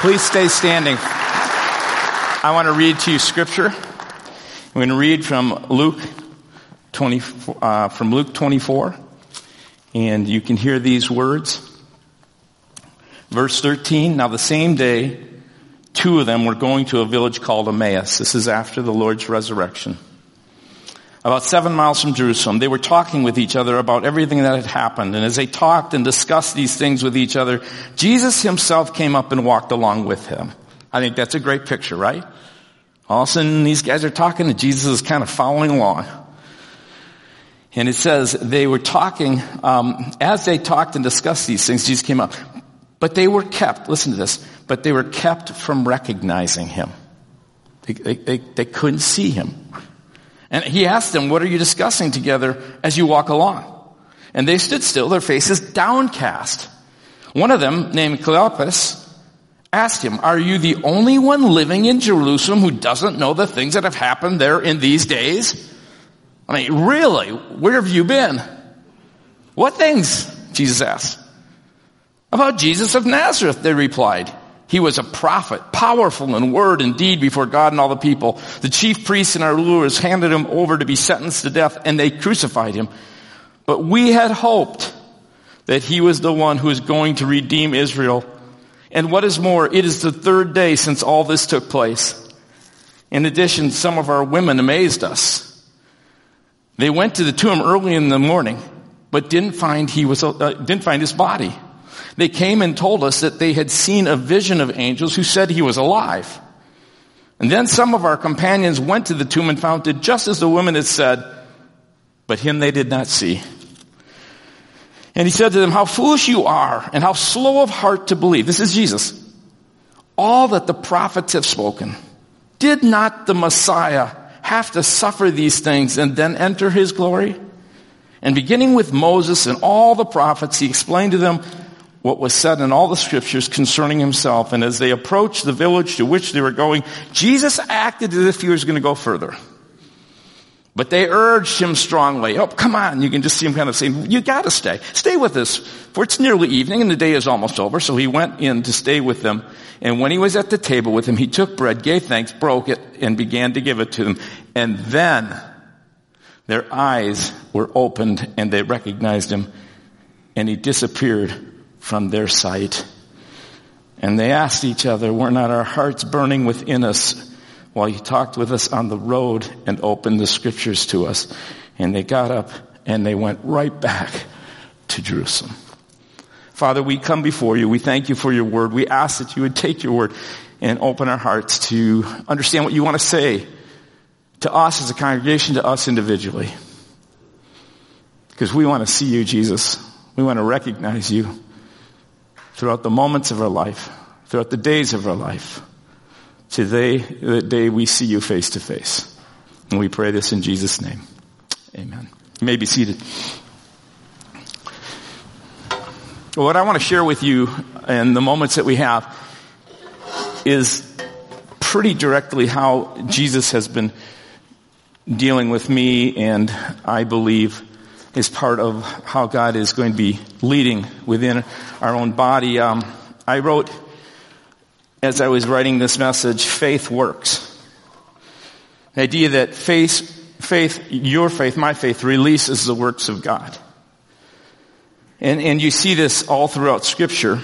Please stay standing. I want to read to you scripture. I'm going to read from Luke 20, uh, from Luke 24, and you can hear these words. Verse 13. Now the same day, two of them were going to a village called Emmaus. This is after the Lord's resurrection. About seven miles from Jerusalem, they were talking with each other about everything that had happened. And as they talked and discussed these things with each other, Jesus himself came up and walked along with him. I think that's a great picture, right? All of a sudden, these guys are talking and Jesus is kind of following along. And it says they were talking, um, as they talked and discussed these things, Jesus came up. But they were kept, listen to this, but they were kept from recognizing him. They, they, they, they couldn't see him. And he asked them, what are you discussing together as you walk along? And they stood still, their faces downcast. One of them, named Cleopas, asked him, are you the only one living in Jerusalem who doesn't know the things that have happened there in these days? I mean, really? Where have you been? What things? Jesus asked. About Jesus of Nazareth, they replied. He was a prophet, powerful in word and deed before God and all the people. The chief priests and our rulers handed him over to be sentenced to death and they crucified him. But we had hoped that he was the one who was going to redeem Israel. And what is more, it is the third day since all this took place. In addition, some of our women amazed us. They went to the tomb early in the morning, but didn't find he was, uh, didn't find his body. They came and told us that they had seen a vision of angels who said he was alive. And then some of our companions went to the tomb and found it just as the women had said, but him they did not see. And he said to them, how foolish you are and how slow of heart to believe. This is Jesus. All that the prophets have spoken. Did not the Messiah have to suffer these things and then enter his glory? And beginning with Moses and all the prophets, he explained to them what was said in all the scriptures concerning himself. And as they approached the village to which they were going, Jesus acted as if he was going to go further. But they urged him strongly. Oh, come on. You can just see him kind of saying, you gotta stay. Stay with us. For it's nearly evening and the day is almost over. So he went in to stay with them. And when he was at the table with them, he took bread, gave thanks, broke it, and began to give it to them. And then their eyes were opened and they recognized him and he disappeared from their sight. And they asked each other, were not our hearts burning within us while he talked with us on the road and opened the scriptures to us? And they got up and they went right back to Jerusalem. Father, we come before you. We thank you for your word. We ask that you would take your word and open our hearts to understand what you want to say to us as a congregation, to us individually. Because we want to see you, Jesus. We want to recognize you throughout the moments of our life, throughout the days of our life, today, the day we see you face to face. And we pray this in Jesus' name. Amen. You may be seated. What I want to share with you in the moments that we have is pretty directly how Jesus has been dealing with me and I believe is part of how God is going to be leading within our own body. Um, I wrote, as I was writing this message, faith works. The idea that faith, faith, your faith, my faith, releases the works of God. And, and you see this all throughout scripture.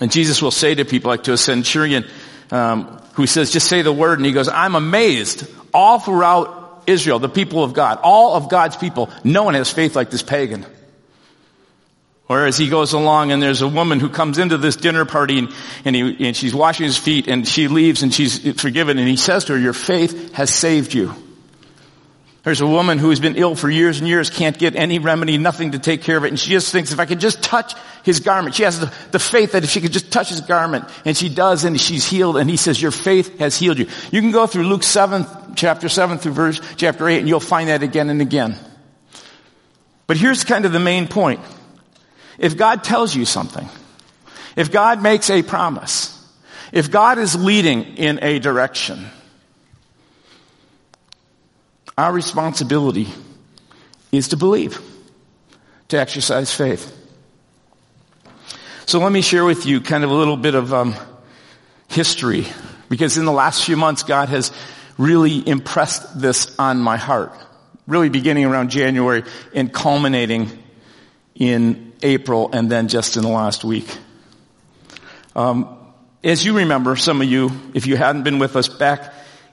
And Jesus will say to people like to a centurion, um, who says, just say the word, and he goes, I'm amazed all throughout Israel, the people of God, all of God's people, no one has faith like this pagan. Whereas he goes along and there's a woman who comes into this dinner party and, and, he, and she's washing his feet and she leaves and she's forgiven and he says to her, your faith has saved you. There's a woman who has been ill for years and years, can't get any remedy, nothing to take care of it, and she just thinks if I could just touch his garment, she has the, the, faith that if she could just touch his garment, and she does, and she's healed, and he says, your faith has healed you. You can go through Luke 7, chapter 7 through verse, chapter 8, and you'll find that again and again. But here's kind of the main point. If God tells you something, if God makes a promise, if God is leading in a direction, our responsibility is to believe, to exercise faith. So let me share with you kind of a little bit of um, history because in the last few months, God has really impressed this on my heart. Really beginning around January and culminating in April and then just in the last week. Um, as you remember, some of you, if you hadn't been with us back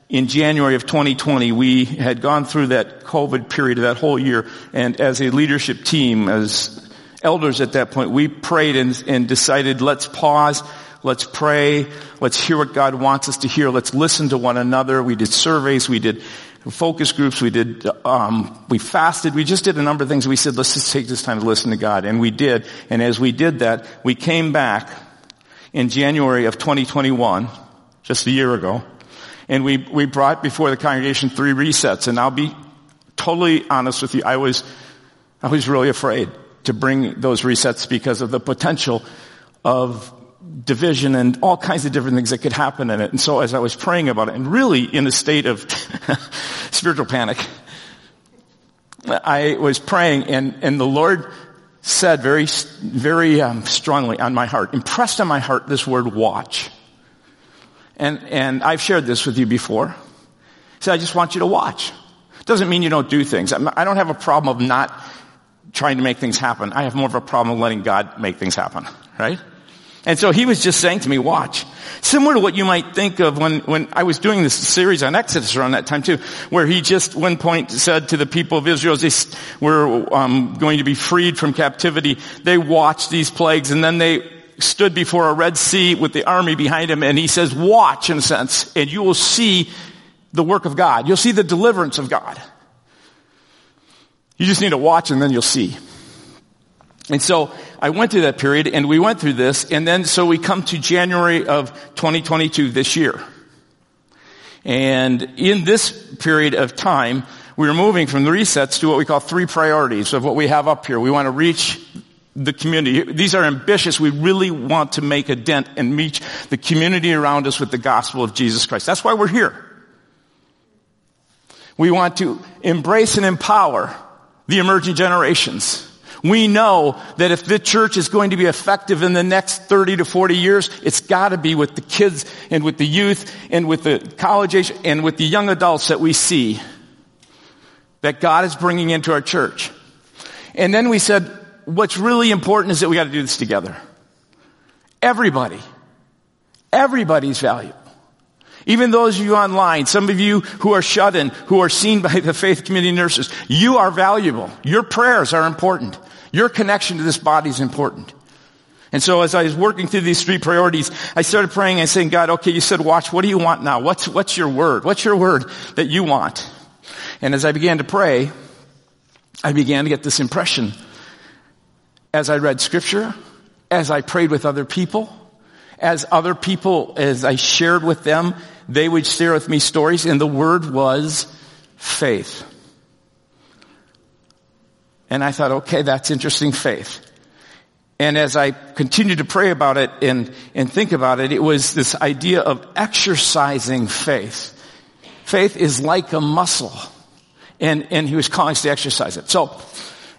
in January of 2020, we had gone through that COVID period, that whole year, and as a leadership team, as elders at that point, we prayed and, and decided, let's pause, let's pray, let's hear what God wants us to hear, let's listen to one another. We did surveys, we did focus groups, we did, um, we fasted, we just did a number of things. We said, let's just take this time to listen to God, and we did. And as we did that, we came back in January of 2021, just a year ago, and we, we brought before the congregation three resets. And I'll be totally honest with you, I was, I was really afraid to bring those resets because of the potential of division and all kinds of different things that could happen in it. And so as I was praying about it, and really in a state of spiritual panic, I was praying and, and the Lord said very, very um, strongly on my heart, impressed on my heart this word watch. And, and I've shared this with you before. He said, I just want you to watch. Doesn't mean you don't do things. I don't have a problem of not trying to make things happen. I have more of a problem of letting God make things happen, right? And so he was just saying to me, watch. Similar to what you might think of when, when I was doing this series on Exodus around that time too, where he just one point said to the people of Israel, they were um, going to be freed from captivity, they watched these plagues and then they stood before a Red Sea with the army behind him and he says, watch in a sense, and you will see the work of God. You'll see the deliverance of God. You just need to watch and then you'll see. And so I went through that period and we went through this and then so we come to January of 2022 this year. And in this period of time, we are moving from the resets to what we call three priorities of what we have up here. We want to reach the community. These are ambitious. We really want to make a dent and reach the community around us with the gospel of Jesus Christ. That's why we're here. We want to embrace and empower the emerging generations. We know that if the church is going to be effective in the next 30 to 40 years, it's gotta be with the kids and with the youth and with the college age and with the young adults that we see that God is bringing into our church. And then we said, what's really important is that we gotta do this together. Everybody. Everybody's valuable. Even those of you online, some of you who are shut in, who are seen by the faith community nurses, you are valuable. Your prayers are important. Your connection to this body is important. And so as I was working through these three priorities, I started praying and saying, God, okay, you said watch, what do you want now? What's, what's your word? What's your word that you want? And as I began to pray, I began to get this impression as I read scripture, as I prayed with other people, as other people, as I shared with them, they would share with me stories and the word was faith. And I thought, okay, that's interesting faith. And as I continued to pray about it and, and think about it, it was this idea of exercising faith. Faith is like a muscle. And, and he was calling us to exercise it. So,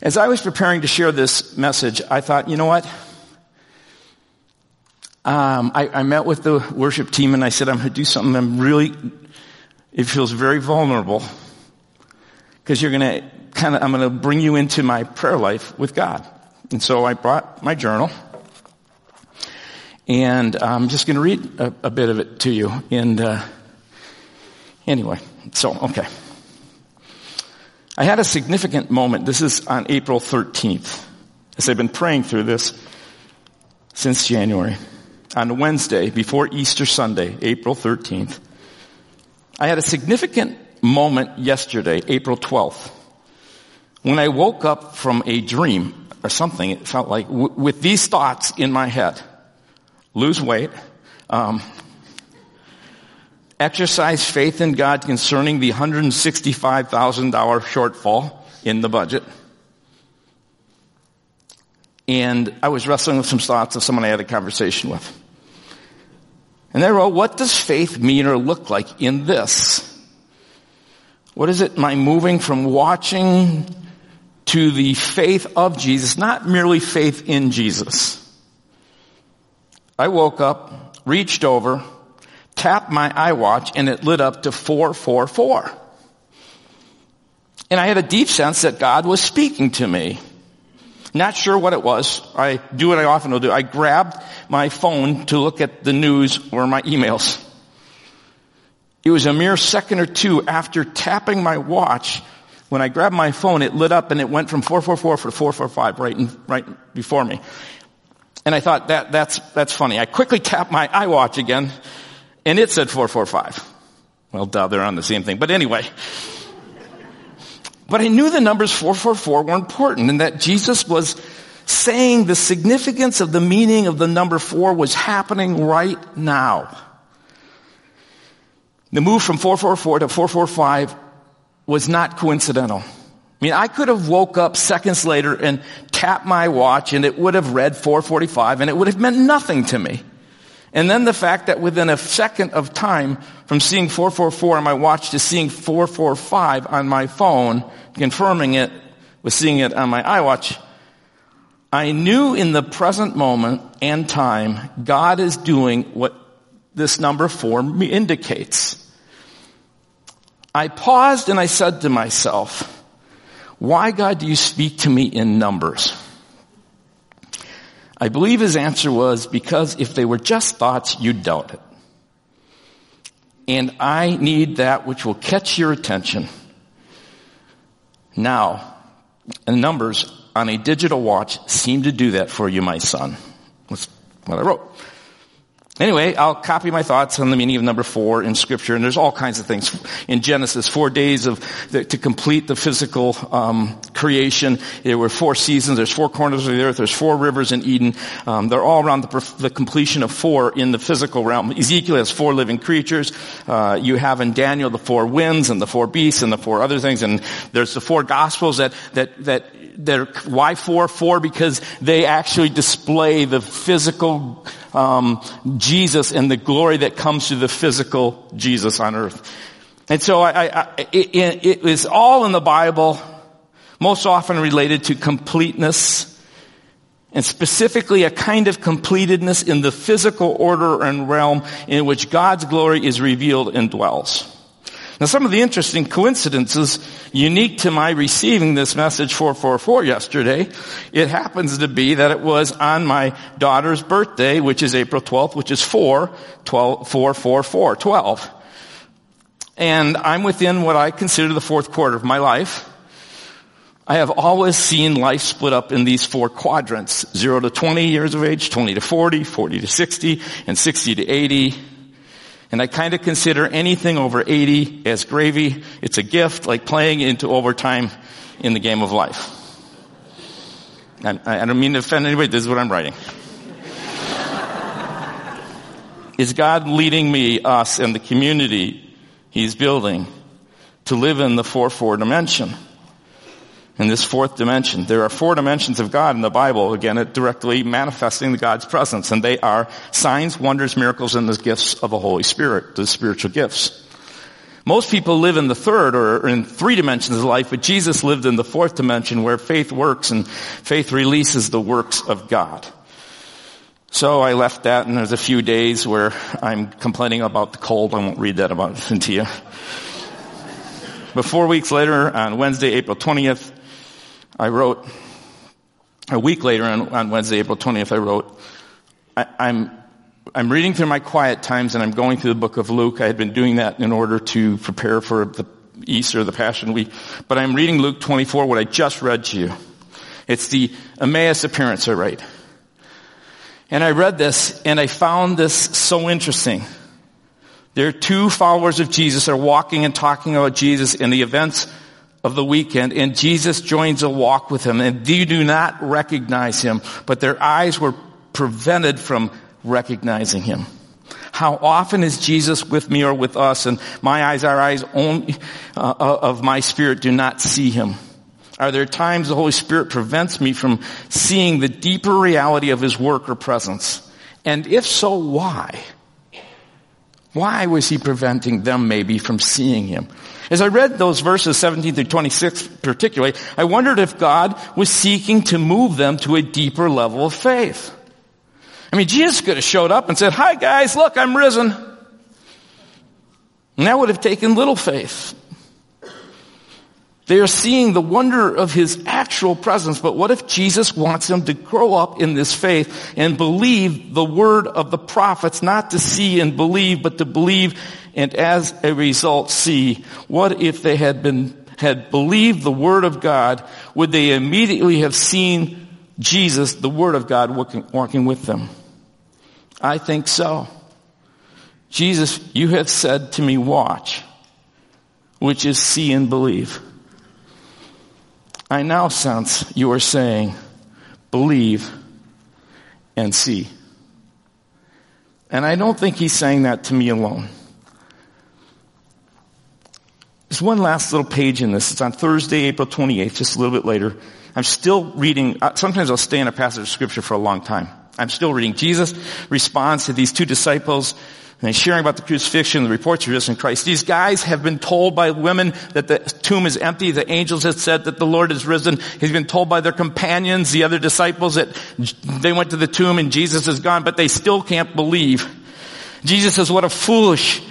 as I was preparing to share this message, I thought, you know what? Um, I, I, met with the worship team and I said, I'm going to do something I'm really, it feels very vulnerable because you're going to kind of, I'm going to bring you into my prayer life with God. And so I brought my journal and I'm just going to read a, a, bit of it to you. And, uh, anyway, so, okay. I had a significant moment. This is on April 13th as I've been praying through this since January on Wednesday before Easter Sunday, April 13th, I had a significant moment yesterday, April 12th, when I woke up from a dream or something, it felt like, w- with these thoughts in my head. Lose weight, um, exercise faith in God concerning the $165,000 shortfall in the budget. And I was wrestling with some thoughts of someone I had a conversation with. And they wrote, what does faith mean or look like in this? What is it, my moving from watching to the faith of Jesus, not merely faith in Jesus? I woke up, reached over, tapped my iWatch and it lit up to 444. And I had a deep sense that God was speaking to me. Not sure what it was. I do what I often will do. I grabbed my phone to look at the news or my emails. It was a mere second or two after tapping my watch. When I grabbed my phone, it lit up and it went from 444 to 445 right, in, right before me. And I thought that, that's, that's funny. I quickly tapped my iWatch again and it said 445. Well, duh, they're on the same thing. But anyway. But I knew the numbers 444 were important and that Jesus was saying the significance of the meaning of the number four was happening right now. The move from 444 to 445 was not coincidental. I mean, I could have woke up seconds later and tapped my watch and it would have read 445 and it would have meant nothing to me. And then the fact that within a second of time from seeing 444 on my watch to seeing 445 on my phone, confirming it with seeing it on my iWatch, I knew in the present moment and time, God is doing what this number four indicates. I paused and I said to myself, why God do you speak to me in numbers? I believe his answer was because if they were just thoughts, you'd doubt it. And I need that which will catch your attention. Now, and numbers on a digital watch seem to do that for you, my son. That's what I wrote. Anyway, I'll copy my thoughts on the meaning of number four in scripture, and there's all kinds of things. In Genesis, four days of, the, to complete the physical, um, creation. There were four seasons, there's four corners of the earth, there's four rivers in Eden. Um, they're all around the, the, completion of four in the physical realm. Ezekiel has four living creatures. Uh, you have in Daniel the four winds and the four beasts and the four other things, and there's the four gospels that, that, that they're, why four? Four because they actually display the physical, um, Jesus and the glory that comes through the physical Jesus on earth. And so I, I, it, it is all in the Bible, most often related to completeness, and specifically a kind of completedness in the physical order and realm in which God's glory is revealed and dwells. Now some of the interesting coincidences unique to my receiving this message 444 yesterday, it happens to be that it was on my daughter's birthday, which is April 12th, which is 4, 12, 4, 4, 4, 12. And I'm within what I consider the fourth quarter of my life. I have always seen life split up in these four quadrants. 0 to 20 years of age, 20 to 40, 40 to 60, and 60 to 80. And I kind of consider anything over 80 as gravy. It's a gift, like playing into overtime in the game of life. I, I don't mean to offend anybody. This is what I'm writing. is God leading me, us, and the community He's building to live in the 4-4 dimension? In this fourth dimension. There are four dimensions of God in the Bible, again, directly manifesting the God's presence, and they are signs, wonders, miracles, and the gifts of the Holy Spirit, the spiritual gifts. Most people live in the third or in three dimensions of life, but Jesus lived in the fourth dimension where faith works and faith releases the works of God. So I left that and there's a few days where I'm complaining about the cold. I won't read that about to you. But four weeks later, on Wednesday, April 20th, I wrote, a week later on, on Wednesday, April 20th, I wrote, I, I'm, I'm reading through my quiet times and I'm going through the book of Luke. I had been doing that in order to prepare for the Easter, the Passion Week. But I'm reading Luke 24, what I just read to you. It's the Emmaus appearance I write. And I read this and I found this so interesting. There are two followers of Jesus are walking and talking about Jesus in the events of the weekend and Jesus joins a walk with him and they do not recognize him, but their eyes were prevented from recognizing him. How often is Jesus with me or with us and my eyes, our eyes only uh, uh, of my spirit do not see him? Are there times the Holy Spirit prevents me from seeing the deeper reality of his work or presence? And if so, why? Why was he preventing them maybe from seeing him? As I read those verses 17 through 26 particularly, I wondered if God was seeking to move them to a deeper level of faith. I mean, Jesus could have showed up and said, hi guys, look, I'm risen. And that would have taken little faith. They are seeing the wonder of his actual presence, but what if Jesus wants them to grow up in this faith and believe the word of the prophets, not to see and believe, but to believe and as a result see? What if they had been, had believed the word of God, would they immediately have seen Jesus, the word of God, walking, walking with them? I think so. Jesus, you have said to me, watch, which is see and believe. I now sense you are saying, believe and see. And I don't think he's saying that to me alone. There's one last little page in this. It's on Thursday, April 28th, just a little bit later. I'm still reading, uh, sometimes I'll stay in a passage of scripture for a long time. I'm still reading. Jesus responds to these two disciples and sharing about the crucifixion, the reports of risen Christ. These guys have been told by women that the tomb is empty. The angels have said that the Lord is risen. He's been told by their companions, the other disciples, that they went to the tomb and Jesus is gone, but they still can't believe. Jesus says, what a foolish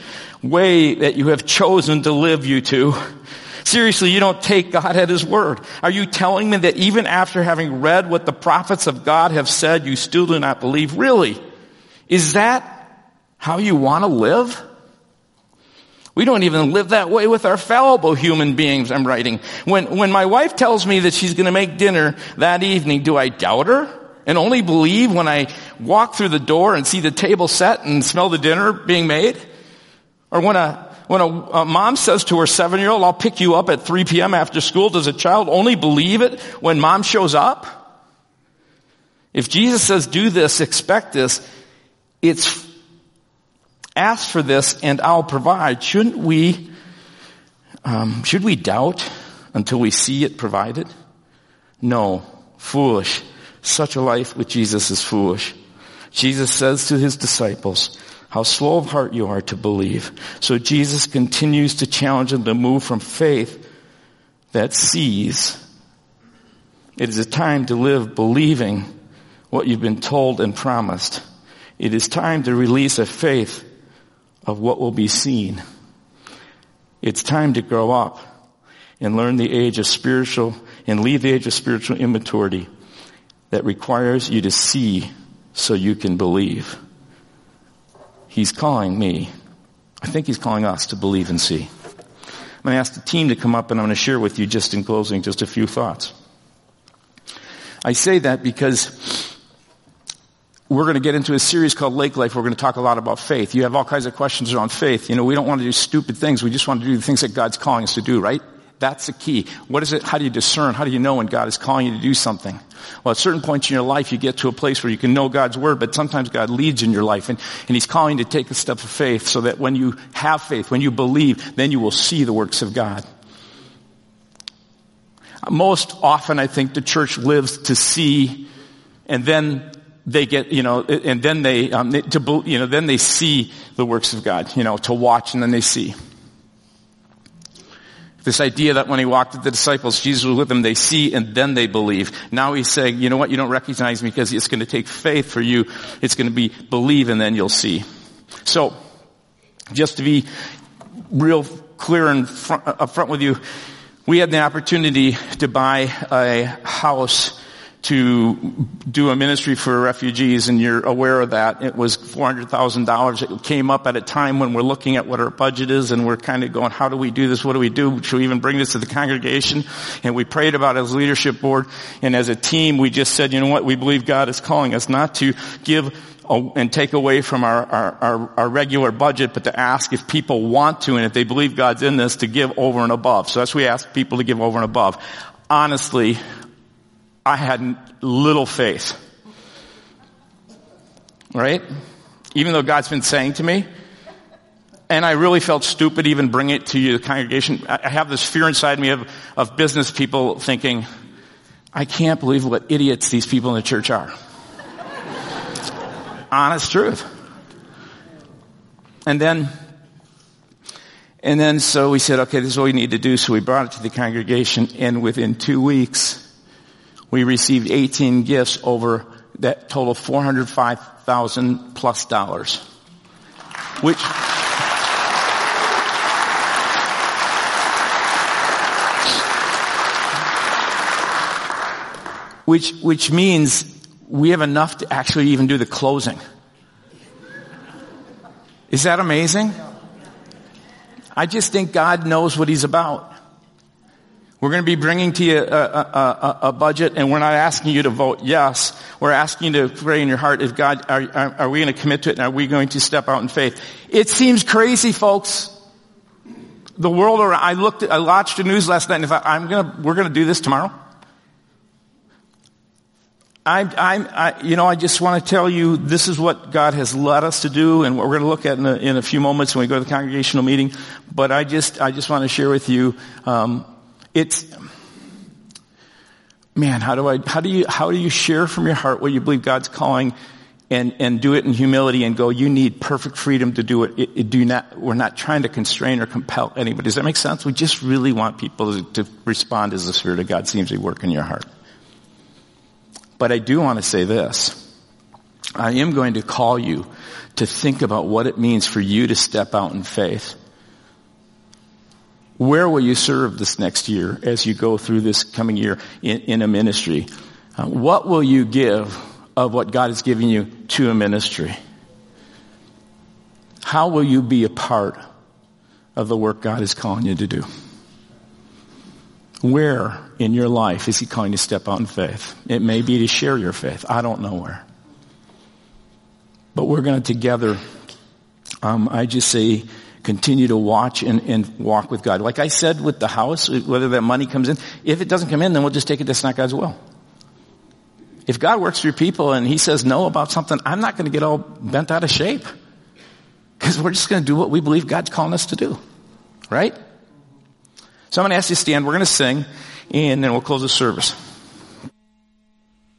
way that you have chosen to live, you two. Seriously, you don't take God at His word. Are you telling me that even after having read what the prophets of God have said, you still do not believe? Really? Is that how you want to live? We don't even live that way with our fallible human beings, I'm writing. When, when my wife tells me that she's going to make dinner that evening, do I doubt her? And only believe when I walk through the door and see the table set and smell the dinner being made? Or when a, when a, a mom says to her seven year old, I'll pick you up at 3 p.m. after school, does a child only believe it when mom shows up? If Jesus says do this, expect this, it's ask for this and I'll provide. Shouldn't we, um, should we doubt until we see it provided? No, foolish. Such a life with Jesus is foolish. Jesus says to his disciples, how slow of heart you are to believe. So Jesus continues to challenge them to move from faith that sees. It is a time to live believing what you've been told and promised. It is time to release a faith of what will be seen. It's time to grow up and learn the age of spiritual and leave the age of spiritual immaturity that requires you to see so you can believe. He's calling me. I think he's calling us to believe and see. I'm going to ask the team to come up and I'm going to share with you just in closing just a few thoughts. I say that because we're going to get into a series called Lake Life. We're going to talk a lot about faith. You have all kinds of questions around faith. You know, we don't want to do stupid things. We just want to do the things that God's calling us to do, right? That's the key. What is it? How do you discern? How do you know when God is calling you to do something? Well, at certain points in your life, you get to a place where you can know God's word, but sometimes God leads in your life and, and He's calling you to take a step of faith so that when you have faith, when you believe, then you will see the works of God. Most often, I think the church lives to see and then they get, you know, and then they, um, to, you know, then they see the works of God, you know, to watch and then they see. This idea that when he walked with the disciples, Jesus was with them, they see and then they believe. Now he's saying, you know what, you don't recognize me because it's going to take faith for you. It's going to be believe and then you'll see. So, just to be real clear and uh, front, up front with you, we had the opportunity to buy a house to do a ministry for refugees and you're aware of that. It was $400,000. It came up at a time when we're looking at what our budget is and we're kind of going, how do we do this? What do we do? Should we even bring this to the congregation? And we prayed about it as leadership board and as a team we just said, you know what? We believe God is calling us not to give and take away from our, our, our, our, regular budget, but to ask if people want to and if they believe God's in this to give over and above. So that's we ask people to give over and above. Honestly, I had little faith. Right? Even though God's been saying to me, and I really felt stupid even bringing it to you, the congregation. I have this fear inside me of, of business people thinking, I can't believe what idiots these people in the church are. Honest truth. And then, and then so we said, okay, this is what we need to do. So we brought it to the congregation and within two weeks, we received 18 gifts over that total 405,000 plus dollars, which which which means we have enough to actually even do the closing. Is that amazing? I just think God knows what he's about. We're going to be bringing to you a, a, a, budget and we're not asking you to vote yes. We're asking you to pray in your heart if God, are, are, we going to commit to it and are we going to step out in faith? It seems crazy, folks. The world around, I looked, I watched the news last night and thought, I'm gonna, we're gonna do this tomorrow. I'm, I'm, I, you know, I just want to tell you this is what God has led us to do, and what we're going to look at in a, in a few moments when we go to the congregational meeting. But I just, I just want to share with you, um, it's, man, how do I, how do you, how do you share from your heart what you believe God's calling, and and do it in humility and go, you need perfect freedom to do it. it, it do not, we're not trying to constrain or compel anybody. Does that make sense? We just really want people to, to respond as the Spirit of God seems to work in your heart. But I do want to say this. I am going to call you to think about what it means for you to step out in faith. Where will you serve this next year as you go through this coming year in, in a ministry? Uh, what will you give of what God is giving you to a ministry? How will you be a part of the work God is calling you to do? Where in your life is He calling you to step out in faith? It may be to share your faith. I don't know where. But we're going to together, um, I just say, continue to watch and, and, walk with God. Like I said with the house, uh, whether that money comes in, if it doesn't come in, then we'll just take it that's not God's will. If God works through people and He says no about something, I'm not going to get all bent out of shape. Because we're just going to do what we believe God's calling us to do. Right? So I'm going to ask you to stand. We're going to sing and then we'll close the service.